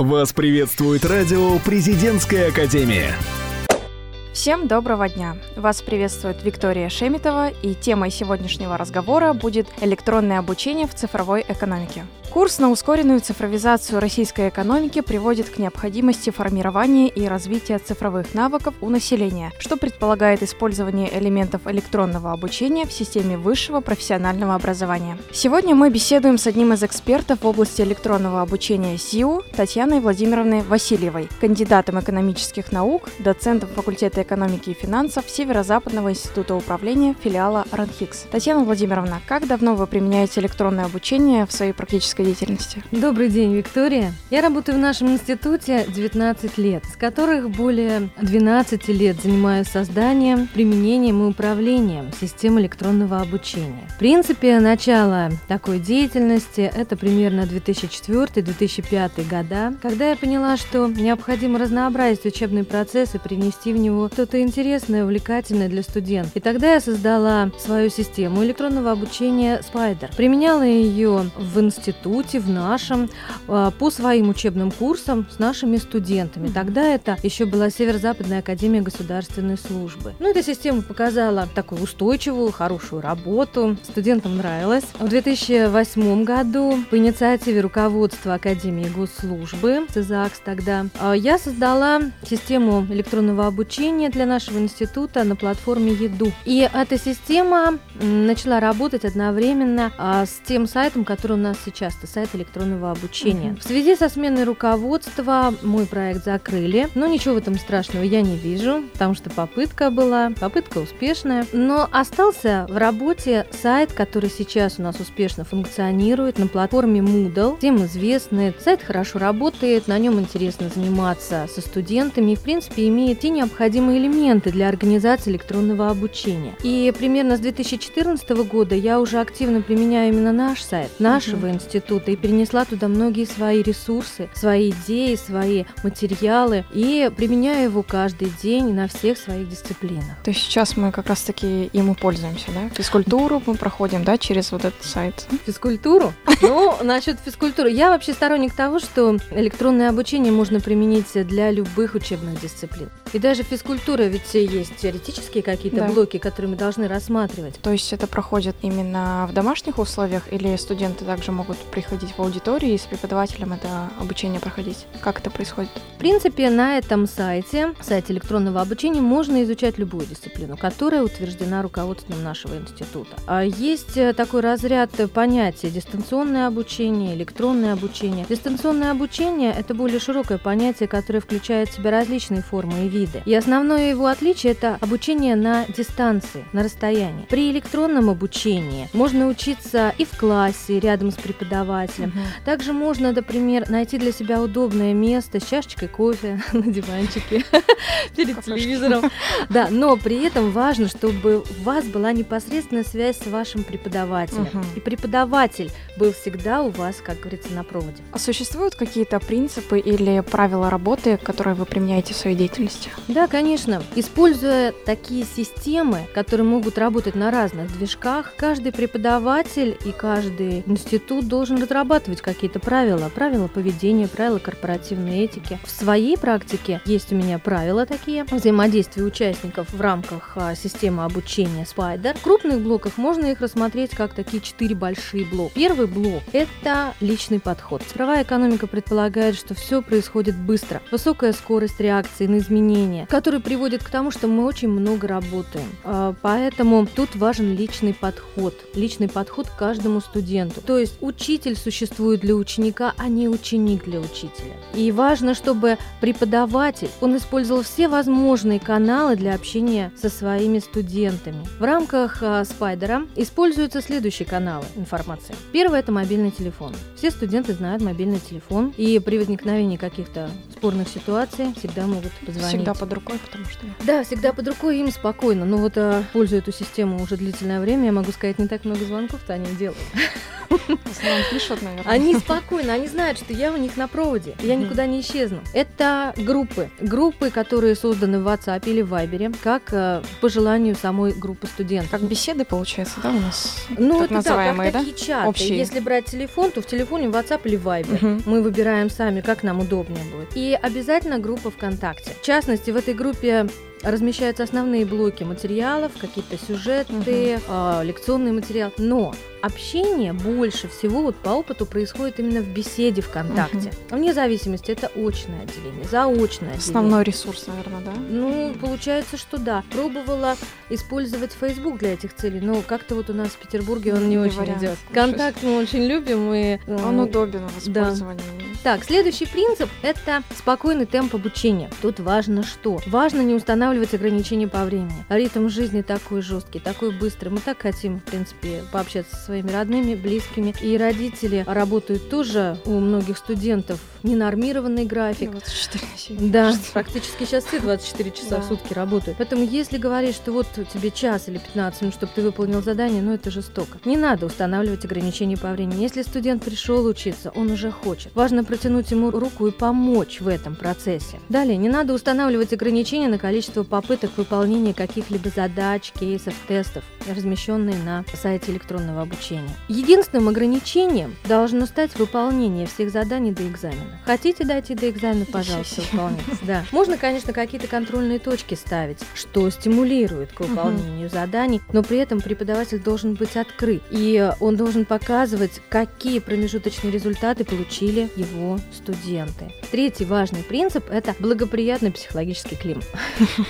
Вас приветствует радио «Президентская академия». Всем доброго дня! Вас приветствует Виктория Шемитова, и темой сегодняшнего разговора будет электронное обучение в цифровой экономике. Курс на ускоренную цифровизацию российской экономики приводит к необходимости формирования и развития цифровых навыков у населения, что предполагает использование элементов электронного обучения в системе высшего профессионального образования. Сегодня мы беседуем с одним из экспертов в области электронного обучения СИУ Татьяной Владимировной Васильевой, кандидатом экономических наук, доцентом факультета экономики и финансов Северо-Западного института управления филиала РАНХИКС. Татьяна Владимировна, как давно вы применяете электронное обучение в своей практической практической деятельности? Добрый день, Виктория. Я работаю в нашем институте 19 лет, с которых более 12 лет занимаюсь созданием, применением и управлением систем электронного обучения. В принципе, начало такой деятельности – это примерно 2004-2005 года, когда я поняла, что необходимо разнообразить учебный процесс и принести в него что-то интересное, увлекательное для студентов. И тогда я создала свою систему электронного обучения Spider. Применяла ее в институте институте, в нашем, а, по своим учебным курсам с нашими студентами. Тогда это еще была Северо-Западная Академия Государственной Службы. Ну, эта система показала такую устойчивую, хорошую работу. Студентам нравилось. В 2008 году по инициативе руководства Академии Госслужбы, ЦЗАКС тогда, а, я создала систему электронного обучения для нашего института на платформе ЕДУ. И эта система начала работать одновременно а, с тем сайтом, который у нас сейчас это сайт электронного обучения. В связи со сменой руководства мой проект закрыли, но ничего в этом страшного я не вижу, потому что попытка была, попытка успешная. Но остался в работе сайт, который сейчас у нас успешно функционирует на платформе Moodle. Всем известный. Сайт хорошо работает, на нем интересно заниматься со студентами и, в принципе, имеет те необходимые элементы для организации электронного обучения. И примерно с 2014 года я уже активно применяю именно наш сайт, нашего uh-huh. института института и перенесла туда многие свои ресурсы, свои идеи, свои материалы и применяю его каждый день на всех своих дисциплинах. То есть сейчас мы как раз-таки и пользуемся, да? Физкультуру мы проходим, да, через вот этот сайт. Физкультуру? Ну, насчет физкультуры. Я вообще сторонник того, что электронное обучение можно применить для любых учебных дисциплин. И даже физкультура, ведь есть теоретические какие-то да. блоки, которые мы должны рассматривать. То есть это проходит именно в домашних условиях или студенты также могут приходить в аудиторию и с преподавателем это обучение проходить? Как это происходит? В принципе, на этом сайте, сайте электронного обучения, можно изучать любую дисциплину, которая утверждена руководством нашего института. А есть э, такой разряд понятия дистанционное обучение, электронное обучение. Дистанционное обучение – это более широкое понятие, которое включает в себя различные формы и виды. И основное его отличие – это обучение на дистанции, на расстоянии. При электронном обучении можно учиться и в классе, рядом с преподавателем, преподавателем. Угу. Также можно, например, найти для себя удобное место с чашечкой кофе на диванчике перед телевизором. Да, но при этом важно, чтобы у вас была непосредственная связь с вашим преподавателем. И преподаватель был всегда у вас, как говорится, на проводе. А существуют какие-то принципы или правила работы, которые вы применяете в своей деятельности? Да, конечно. Используя такие системы, которые могут работать на разных движках, каждый преподаватель и каждый институт должен должен разрабатывать какие-то правила, правила поведения, правила корпоративной этики. В своей практике есть у меня правила такие взаимодействия участников в рамках а, системы обучения Spider. В крупных блоках можно их рассмотреть как такие четыре большие блока. Первый блок – это личный подход. Цифровая экономика предполагает, что все происходит быстро. Высокая скорость реакции на изменения, который приводит к тому, что мы очень много работаем. А, поэтому тут важен личный подход. Личный подход к каждому студенту. То есть учить учитель существует для ученика, а не ученик для учителя. И важно, чтобы преподаватель, он использовал все возможные каналы для общения со своими студентами. В рамках а, Спайдера используются следующие каналы информации. Первый – это мобильный телефон. Все студенты знают мобильный телефон, и при возникновении каких-то спорных ситуаций всегда могут позвонить. Всегда под рукой, потому что... Да, всегда под рукой, им спокойно. Но вот, а, пользуя эту систему уже длительное время, я могу сказать, не так много звонков-то они делают. В основном пишут, наверное. Они спокойно, они знают, что я у них на проводе, я никуда не исчезну. Это группы. Группы, которые созданы в WhatsApp или в Viber, как э, по желанию самой группы студентов. Как беседы, получается, да, у нас? Ну, это называемые, да, как такие чаты. Общие. Если брать телефон, то в телефоне WhatsApp или Viber. Мы выбираем сами, как нам удобнее будет. И обязательно группа ВКонтакте. В частности, в этой группе размещаются основные блоки материалов, какие-то сюжеты, а, лекционный материал. Но общение больше всего вот по опыту происходит именно в беседе ВКонтакте. Вне зависимости, это очное отделение, заочное отделение. Основной ресурс, наверное, да? Ну, получается, что да. Пробовала использовать Facebook для этих целей, но как-то вот у нас в Петербурге он не, Не очень вариант. идет. Контакт мы очень любим и э, Он удобен в да. Так, следующий принцип – это спокойный темп обучения. Тут важно что? Важно не устанавливать ограничения по времени. Ритм жизни такой жесткий, такой быстрый. Мы так хотим, в принципе, пообщаться со своими родными, близкими. И родители работают тоже у многих студентов ненормированный график. 24 на 7. Да, практически сейчас все 24 часа Да. в сутки работают. Поэтому если говорить, что вот тебе час или 15 минут, чтобы ты выполнил задание, ну это жестоко. Не надо устанавливать ограничения по времени. Если студент пришел учиться, он уже хочет. Важно протянуть ему руку и помочь в этом процессе. Далее, не надо устанавливать ограничения на количество попыток выполнения каких-либо задач, кейсов, тестов, размещенные на сайте электронного обучения. Единственным ограничением должно стать выполнение всех заданий до экзамена. Хотите дойти до экзамена, пожалуйста, выполняйте. Да. Можно, конечно, какие-то контрольные точки ставить, что стимулирует к выполнению заданий, но при этом преподаватель должен быть открыт. И он должен показывать, какие промежуточные результаты получили его студенты. Третий важный принцип – это благоприятный психологический климат.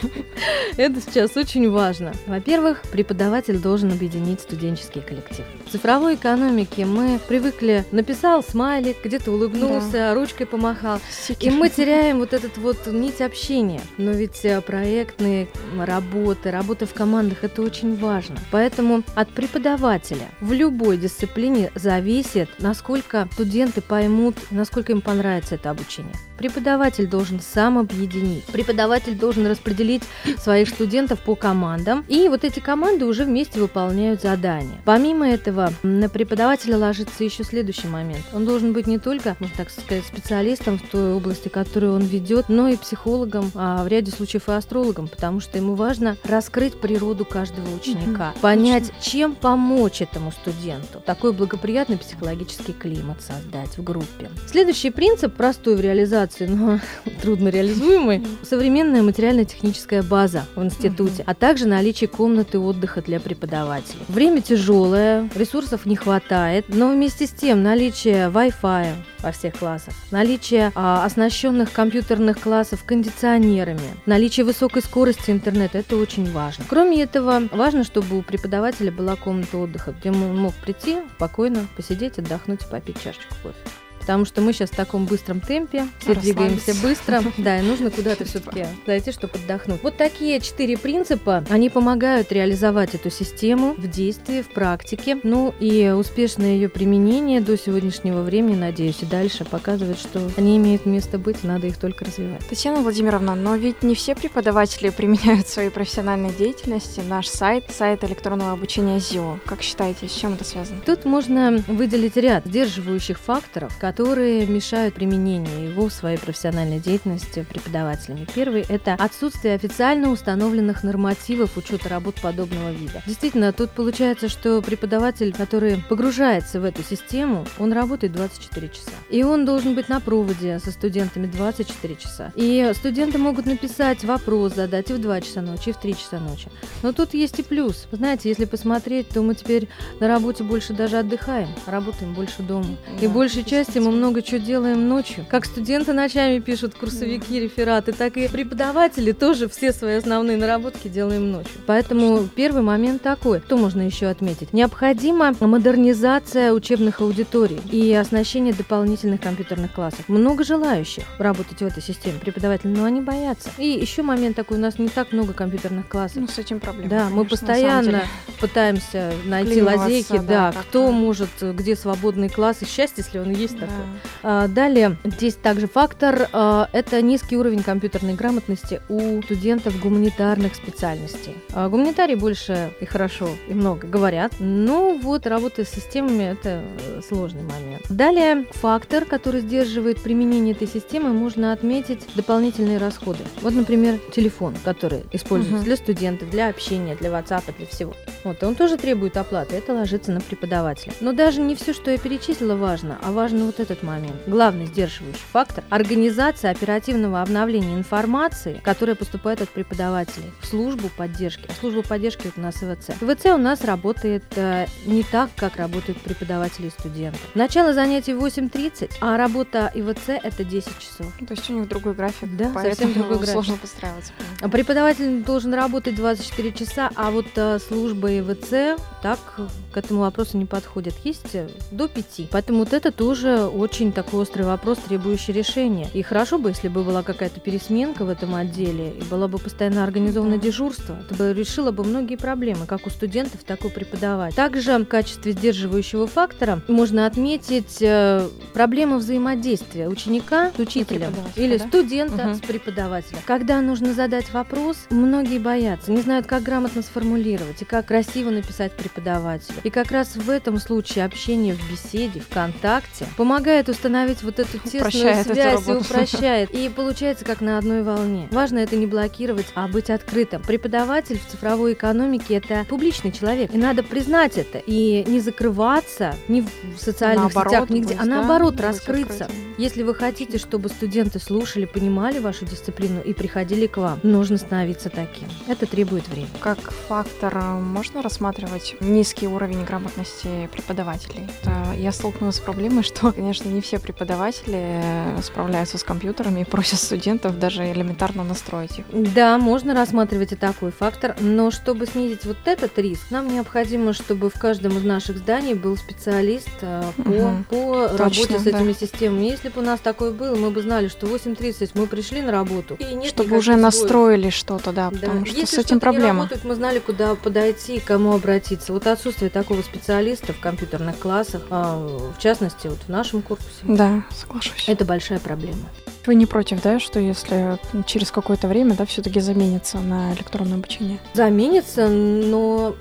Это сейчас очень важно. Во-первых, преподаватель должен объединить студенческий коллектив. В цифровой экономике мы привыкли, написал смайлик, где-то улыбнулся, ручкой помахал, и мы теряем вот этот вот нить общения. Но ведь э, проектные работы, работа в командах – это очень важно. Поэтому от преподавателя в любой дисциплине зависит, насколько студенты поймут, насколько им понравится это обучение. Преподаватель должен сам объединить. Преподаватель должен распределить своих студентов по командам, и вот эти команды уже вместе выполняют задания. Помимо этого, на преподавателя ложится еще следующий момент. Он должен быть не только, можно так сказать, специалистом в той области, которую он ведет, но и психологом, а в ряде случаев и астрологом, потому что ему важно раскрыть природу каждого ученика, Мгм, понять, чем помочь этому студенту. Такой благоприятный психологический климат создать в группе. Следующий принцип, простой в реализации, но трудно реализуемый, современная материально-техническая база в институте, а также наличие комнаты отдыха для преподавателей. Время тяжелое, ресурсов не хватает, но вместе с тем наличие Wi-Fi во всех классах, наличие а, оснащенных компьютерных классов кондиционерами, наличие высокой скорости интернета – это очень важно. Кроме этого, важно, чтобы у преподавателя была комната отдыха, где он мог прийти, спокойно посидеть, отдохнуть и попить чашечку кофе. Потому что мы сейчас в таком быстром темпе, все двигаемся быстро, да, и нужно куда-то все-таки зайти, чтобы отдохнуть. Вот такие четыре принципа, они помогают реализовать эту систему в действии, в практике. Ну и успешное ее применение до сегодняшнего времени, надеюсь, и дальше показывает, что они имеют место быть, надо их только развивать. Татьяна Владимировна, но ведь не все преподаватели применяют в своей профессиональной деятельности наш сайт, сайт электронного обучения ЗИО. Как считаете, с чем это связано? Тут можно выделить ряд сдерживающих факторов, которые мешают применению его в своей профессиональной деятельности преподавателями. Первый – это отсутствие официально установленных нормативов учета работ подобного вида. Действительно, тут получается, что преподаватель, который погружается в эту систему, он работает 24 часа. И он должен быть на проводе со студентами 24 часа. И студенты могут написать вопрос, задать и в 2 часа ночи, и в 3 часа ночи. Но тут есть и плюс. Знаете, если посмотреть, то мы теперь на работе больше даже отдыхаем, работаем больше дома. И Да, большей части мы действительно. много чего делаем ночью. Как студенты ночами пишут курсовики, рефераты, так и преподаватели тоже все свои основные наработки делаем ночью. Поэтому первый момент такой. Что можно еще отметить? Необходима модернизация учебных аудиторий и оснащение дополнительных компьютерных классов. Много желающих работать в этой системе преподавателей, но они боятся. И еще момент такой, у нас не так много компьютерных классов. Ну, с этим проблема. Да, мы конечно, самом постоянно пытаемся найти лазейки, да, да, кто может, где свободный класс, и счастье, если он есть, так Да. Далее, здесь также фактор – это низкий уровень компьютерной грамотности у студентов гуманитарных специальностей. Гуманитарии больше и хорошо, и много говорят, но вот работа с системами – это э, сложный момент. Далее, фактор, который сдерживает применение этой системы, можно отметить дополнительные расходы. Вот, например, телефон, который используется угу. для студентов, для общения, для WhatsApp, для всего. Вот, он тоже требует оплаты, это ложится на преподавателя. Но даже не все, что я перечислила, важно, а важно вот этот момент. Главный сдерживающий фактор – организация оперативного обновления информации, которая поступает от преподавателей в службу поддержки. А служба поддержки это у нас ИВЦ. ИВЦ у нас работает э, не так, как работают преподаватели и студенты. Начало занятий 8.30, а работа ИВЦ это 10 часов. То есть у них другой график, да, совсем другой график. сложно подстраиваться. Преподаватель должен работать 24 часа, а вот э, служба ИВЦ так к этому вопросу не подходит. Есть э, до 5. Поэтому вот это тоже очень такой острый вопрос, требующий решения. И хорошо бы, если бы была какая-то пересменка в этом отделе, и было бы постоянно организовано дежурство. Это бы решило бы многие проблемы, как у студентов, так и у преподавателей. Также в качестве сдерживающего фактора можно отметить э, проблему взаимодействия ученика с учителем или да? студента угу. с преподавателем. Когда нужно задать вопрос, многие боятся, не знают, как грамотно сформулировать и как красиво написать преподавателю. И как раз в этом случае общение в беседе, в контакте помогает установить вот эту тесную упрощает связь и упрощает. И получается как на одной волне. Важно это не блокировать, а быть открытым. Преподаватель в цифровой экономике это публичный человек. И надо признать это. И не закрываться ни в социальных наоборот, сетях, нигде, а наоборот да, раскрыться. Если вы хотите, чтобы студенты слушали, понимали вашу дисциплину и приходили к вам, нужно становиться таким. Это требует времени. Как фактор э, можно рассматривать низкий уровень грамотности преподавателей? Я столкнулась с проблемой, что, конечно, не все преподаватели э, справляются с компьютерами и просят студентов даже элементарно настроить их. Да, можно рассматривать и такой фактор, но чтобы снизить вот этот риск, нам необходимо, чтобы в каждом из наших зданий был специалист э, по, угу. по Точно, работе с этими да. системами. Если бы у нас такое было, мы бы знали, что в 8.30 мы пришли на работу. И нет чтобы уже сбоев. настроили что-то, да, потому да. что Если с этим проблема. Работает, мы знали, куда подойти и кому обратиться. Вот отсутствие такого специалиста в компьютерных классах, а, в частности, вот в нашем корпусе. Да, соглашусь. Это большая проблема. Вы не против, да, что если через какое-то время, да, все-таки заменится на электронное обучение? Заменится, но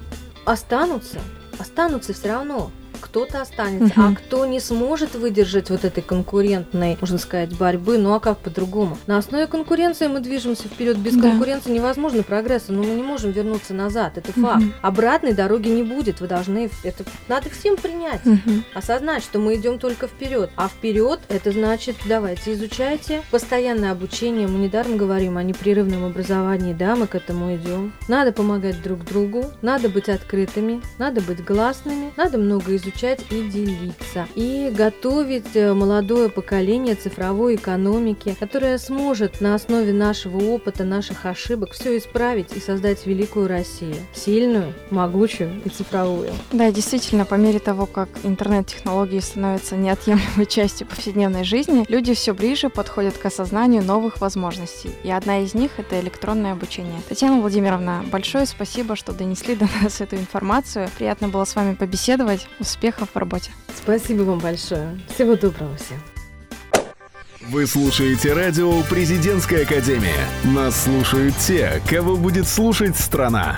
останутся, останутся все равно кто-то останется, угу. а кто не сможет выдержать вот этой конкурентной, можно сказать, борьбы, ну а как по-другому? На основе конкуренции мы движемся вперед. Без да. конкуренции невозможно прогресса, но мы не можем вернуться назад. Это факт. Угу. Обратной дороги не будет. Вы должны это надо всем принять, угу. осознать, что мы идем только вперед. А вперед это значит, давайте изучайте постоянное обучение. Мы недаром говорим о непрерывном образовании, да, мы к этому идем. Надо помогать друг другу, надо быть открытыми, надо быть гласными, надо много изучать изучать и делиться. И готовить э, молодое поколение цифровой экономики, которое сможет на основе нашего опыта, наших ошибок все исправить и создать великую Россию. Сильную, могучую и цифровую. Да, действительно, по мере того, как интернет-технологии становятся неотъемлемой частью повседневной жизни, люди все ближе подходят к осознанию новых возможностей. И одна из них — это электронное обучение. Татьяна Владимировна, большое спасибо, что донесли до нас эту информацию. Приятно было с вами побеседовать. Успехов в работе. Спасибо вам большое. Всего доброго всем. Вы слушаете радио «Президентская академия». Нас слушают те, кого будет слушать страна.